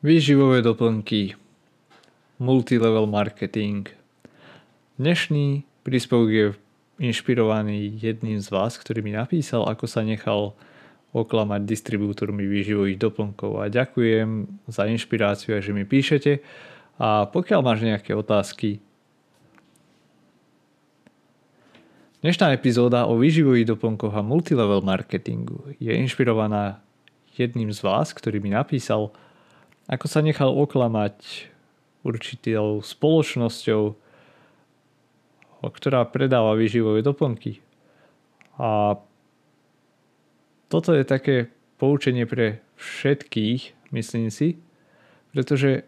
Výživové doplnky. Multilevel marketing. Dnešný príspevok je inšpirovaný jedným z vás, ktorý mi napísal, ako sa nechal oklamať distribútormi výživových doplnkov. A ďakujem za inšpiráciu že mi píšete. A pokiaľ máš nejaké otázky Dnešná epizóda o výživových doplnkoch a multilevel marketingu je inšpirovaná jedným z vás, ktorý mi napísal, ako sa nechal oklamať určitou spoločnosťou, ktorá predáva výživové doplnky. A toto je také poučenie pre všetkých, myslím si, pretože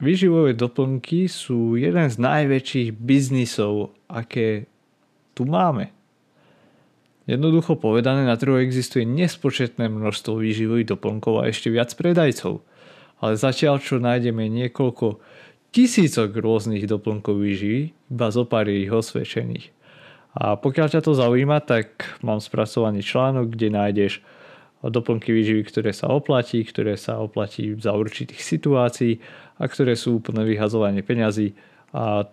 výživové doplnky sú jeden z najväčších biznisov, aké tu máme. Jednoducho povedané, na trhu existuje nespočetné množstvo výživových doplnkov a ešte viac predajcov ale zatiaľ čo nájdeme niekoľko tisícok rôznych doplnkov výživy, iba zo pár ich osvedčených. A pokiaľ ťa to zaujíma, tak mám spracovaný článok, kde nájdeš doplnky výživy, ktoré sa oplatí, ktoré sa oplatí za určitých situácií a ktoré sú úplne vyhazovanie peňazí a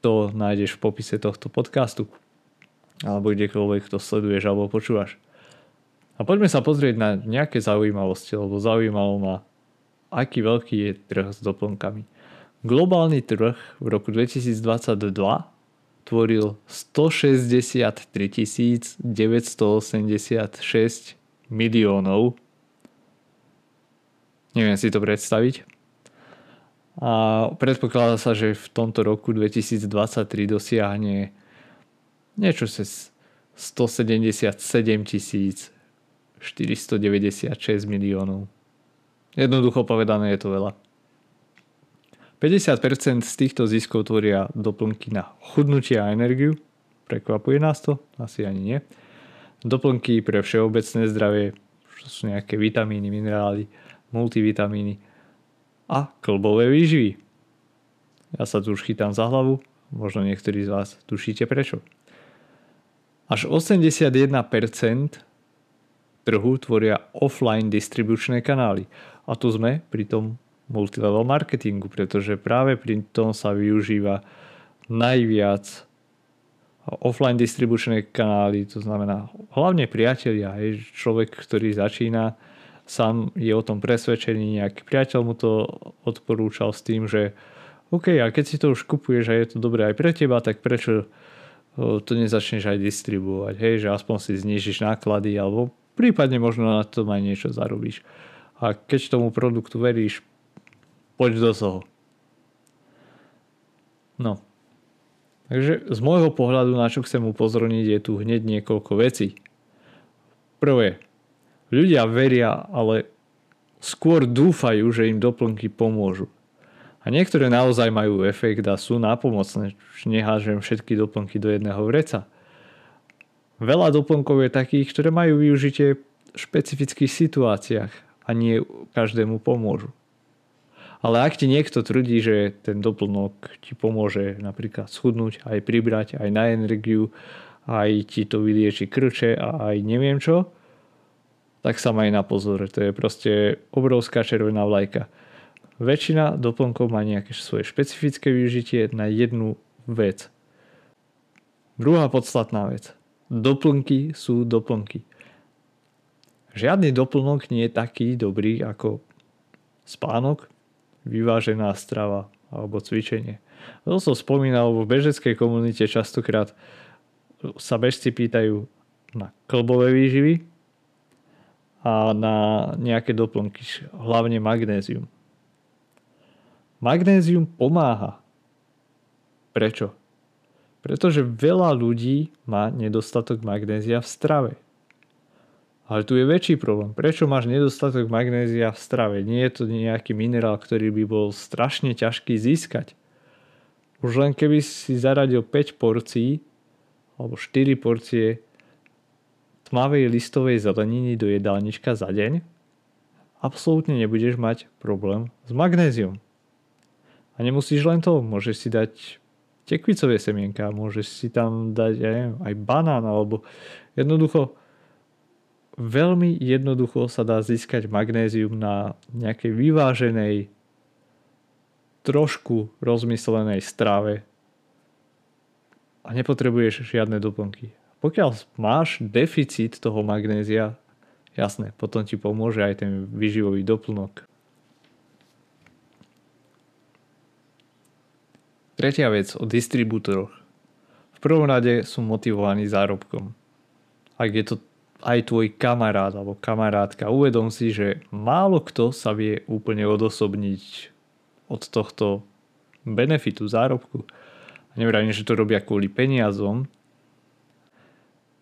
to nájdeš v popise tohto podcastu alebo kdekoľvek to sleduješ alebo počúvaš. A poďme sa pozrieť na nejaké zaujímavosti, lebo zaujímalo ma aký veľký je trh s doplnkami. Globálny trh v roku 2022 tvoril 163 986 miliónov. Neviem si to predstaviť. A predpokladá sa, že v tomto roku 2023 dosiahne niečo cez 177 496 miliónov. Jednoducho povedané je to veľa. 50% z týchto ziskov tvoria doplnky na chudnutie a energiu. Prekvapuje nás to? Asi ani nie. Doplnky pre všeobecné zdravie, čo sú nejaké vitamíny, minerály, multivitamíny a klbové výživy. Ja sa tu už chytám za hlavu, možno niektorí z vás tušíte prečo. Až 81% trhu tvoria offline distribučné kanály. A tu sme pri tom multilevel marketingu, pretože práve pri tom sa využíva najviac offline distribučné kanály, to znamená hlavne priatelia, hej, človek, ktorý začína, sám je o tom presvedčený, nejaký priateľ mu to odporúčal s tým, že OK, a keď si to už kupuješ a je to dobré aj pre teba, tak prečo to nezačneš aj distribuovať, hej, že aspoň si znižíš náklady alebo prípadne možno na tom aj niečo zarobíš a keď tomu produktu veríš, poď do toho. No. Takže z môjho pohľadu, na čo chcem upozorniť, je tu hneď niekoľko vecí. Prvé, ľudia veria, ale skôr dúfajú, že im doplnky pomôžu. A niektoré naozaj majú efekt a sú nápomocné. Nehážem všetky doplnky do jedného vreca. Veľa doplnkov je takých, ktoré majú využitie v špecifických situáciách a nie každému pomôžu. Ale ak ti niekto tvrdí, že ten doplnok ti pomôže napríklad schudnúť, aj pribrať, aj na energiu, aj ti to vylieči krče a aj neviem čo, tak sa maj na pozor. To je proste obrovská červená vlajka. Väčšina doplnkov má nejaké svoje špecifické využitie na jednu vec. Druhá podstatná vec. Doplnky sú doplnky. Žiadny doplnok nie je taký dobrý ako spánok, vyvážená strava alebo cvičenie. To som spomínal, v bežeckej komunite častokrát sa bežci pýtajú na klbové výživy a na nejaké doplnky, hlavne magnézium. Magnézium pomáha. Prečo? Pretože veľa ľudí má nedostatok magnézia v strave. Ale tu je väčší problém. Prečo máš nedostatok magnézia v strave? Nie je to nejaký minerál, ktorý by bol strašne ťažký získať. Už len keby si zaradil 5 porcií alebo 4 porcie tmavej listovej zeleniny do jedálnička za deň, absolútne nebudeš mať problém s magnézium. A nemusíš len to, môžeš si dať tekvicové semienka, môžeš si tam dať ja aj banán alebo jednoducho veľmi jednoducho sa dá získať magnézium na nejakej vyváženej, trošku rozmyslenej strave a nepotrebuješ žiadne doplnky. Pokiaľ máš deficit toho magnézia, jasné, potom ti pomôže aj ten vyživový doplnok. Tretia vec o distribútoroch. V prvom rade sú motivovaní zárobkom. Ak je to aj tvoj kamarát alebo kamarátka, uvedom si, že málo kto sa vie úplne odosobniť od tohto benefitu, zárobku. A nevrajím, že to robia kvôli peniazom.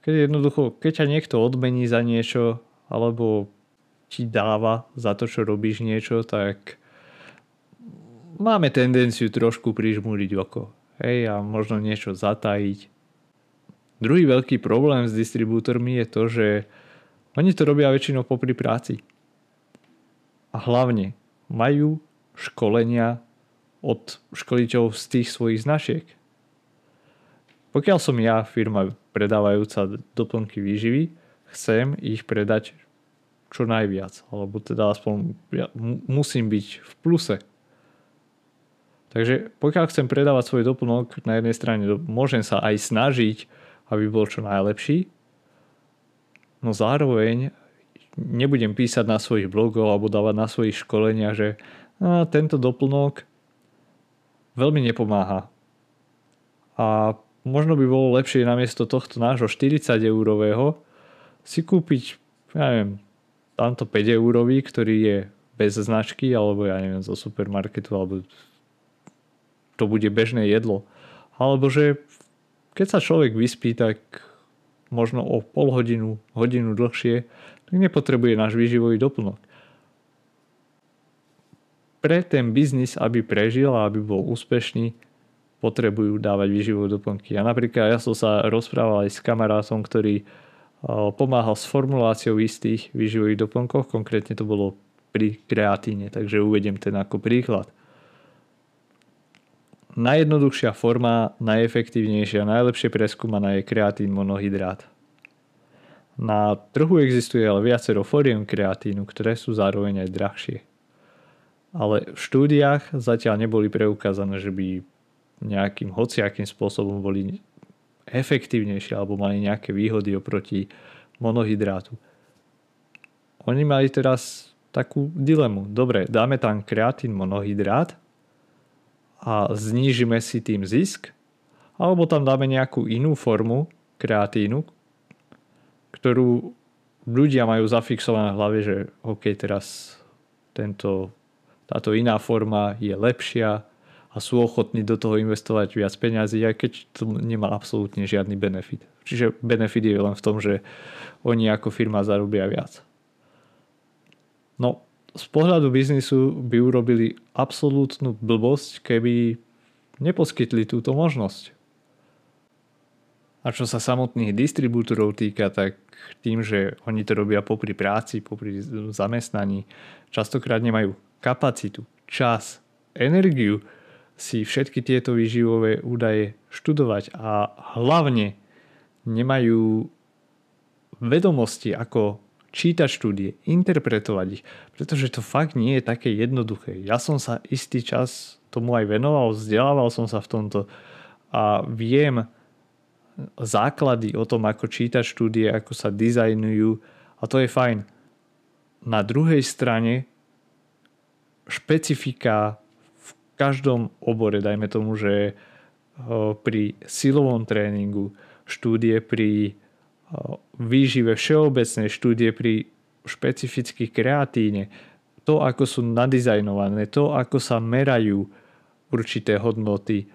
Keď jednoducho, keď ťa niekto odmení za niečo, alebo ti dáva za to, čo robíš niečo, tak máme tendenciu trošku prižmúriť oko. Hej, a možno niečo zatajiť. Druhý veľký problém s distribútormi je to, že oni to robia väčšinou popri práci. A hlavne majú školenia od školiteľov z tých svojich značiek. Pokiaľ som ja firma predávajúca doplnky výživy, chcem ich predať čo najviac, alebo teda aspoň ja musím byť v pluse. Takže pokiaľ chcem predávať svoj doplnok, na jednej strane môžem sa aj snažiť aby bol čo najlepší. No zároveň nebudem písať na svojich blogoch alebo dávať na svojich školeniach, že a, tento doplnok veľmi nepomáha. A možno by bolo lepšie namiesto tohto nášho 40 eurového si kúpiť, ja neviem, tamto 5 eurový, ktorý je bez značky, alebo ja neviem, zo supermarketu, alebo to bude bežné jedlo. Alebo že keď sa človek vyspí, tak možno o pol hodinu, hodinu dlhšie, tak nepotrebuje náš výživový doplnok. Pre ten biznis, aby prežil a aby bol úspešný, potrebujú dávať výživové doplnky. A napríklad ja som sa rozprával aj s kamarátom, ktorý pomáhal s formuláciou istých výživových doplnkov, konkrétne to bolo pri kreatíne, takže uvediem ten ako príklad najjednoduchšia forma, najefektívnejšia, najlepšie preskúmaná je kreatín monohydrát. Na trhu existuje ale viacero foriem kreatínu, ktoré sú zároveň aj drahšie. Ale v štúdiách zatiaľ neboli preukázané, že by nejakým hociakým spôsobom boli efektívnejšie alebo mali nejaké výhody oproti monohydrátu. Oni mali teraz takú dilemu. Dobre, dáme tam kreatín monohydrát, a znížime si tým zisk, alebo tam dáme nejakú inú formu kreatínu, ktorú ľudia majú zafixované v hlave, že OK, teraz tento, táto iná forma je lepšia a sú ochotní do toho investovať viac peňazí, aj keď to nemá absolútne žiadny benefit. Čiže benefit je len v tom, že oni ako firma zarobia viac. No, z pohľadu biznisu by urobili absolútnu blbosť, keby neposkytli túto možnosť. A čo sa samotných distribútorov týka, tak tým, že oni to robia popri práci, popri zamestnaní, častokrát nemajú kapacitu, čas, energiu si všetky tieto výživové údaje študovať a hlavne nemajú vedomosti, ako čítať štúdie, interpretovať ich, pretože to fakt nie je také jednoduché. Ja som sa istý čas tomu aj venoval, vzdelával som sa v tomto a viem základy o tom, ako čítať štúdie, ako sa dizajnujú a to je fajn. Na druhej strane špecifika v každom obore, dajme tomu, že pri silovom tréningu, štúdie pri výžive všeobecné štúdie pri špecifických kreatíne, to, ako sú nadizajnované, to, ako sa merajú určité hodnoty,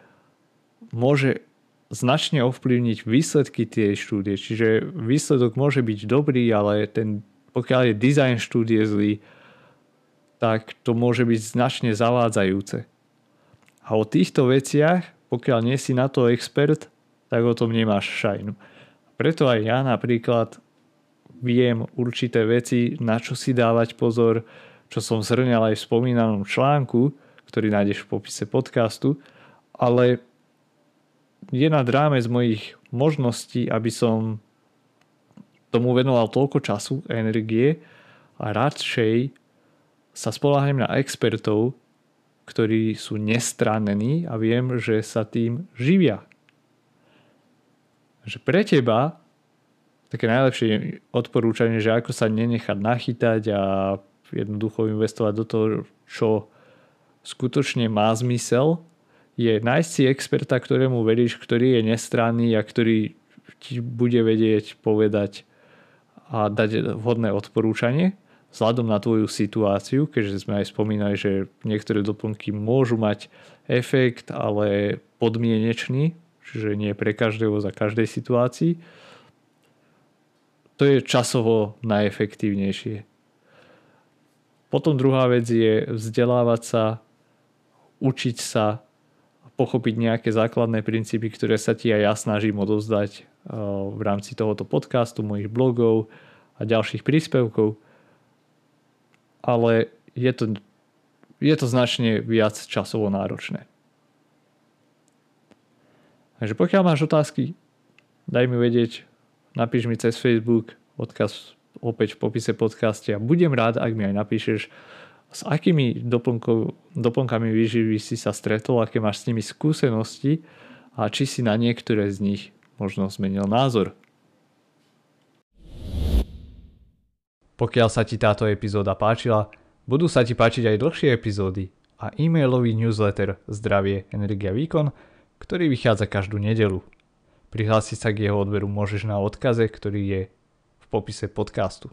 môže značne ovplyvniť výsledky tej štúdie. Čiže výsledok môže byť dobrý, ale ten, pokiaľ je dizajn štúdie zlý, tak to môže byť značne zavádzajúce. A o týchto veciach, pokiaľ nie si na to expert, tak o tom nemáš šajnu. Preto aj ja napríklad viem určité veci, na čo si dávať pozor, čo som zhrňal aj v spomínanom článku, ktorý nájdeš v popise podcastu, ale je nad rámec mojich možností, aby som tomu venoval toľko času a energie a radšej sa spolahnem na expertov, ktorí sú nestrannení a viem, že sa tým živia. Že pre teba také najlepšie odporúčanie, že ako sa nenechať nachytať a jednoducho investovať do toho, čo skutočne má zmysel, je nájsť si experta, ktorému veríš, ktorý je nestranný a ktorý ti bude vedieť povedať a dať vhodné odporúčanie. Vzhľadom na tvoju situáciu, keďže sme aj spomínali, že niektoré doplnky môžu mať efekt, ale podmienečný, čiže nie pre každého za každej situácii. To je časovo najefektívnejšie. Potom druhá vec je vzdelávať sa, učiť sa, pochopiť nejaké základné princípy, ktoré sa ti aj ja snažím odovzdať eh, v rámci tohoto podcastu, mojich blogov a ďalších príspevkov. Ale je to, je to značne viac časovo náročné. Takže pokiaľ máš otázky, daj mi vedieť, napíš mi cez Facebook, odkaz opäť v popise podcaste a budem rád, ak mi aj napíšeš, s akými doplnkami výživy si sa stretol, aké máš s nimi skúsenosti a či si na niektoré z nich možno zmenil názor. Pokiaľ sa ti táto epizóda páčila, budú sa ti páčiť aj dlhšie epizódy a e-mailový newsletter Zdravie, energia, výkon, ktorý vychádza každú nedelu. Prihlásiť sa k jeho odberu môžeš na odkaze, ktorý je popise podcastu.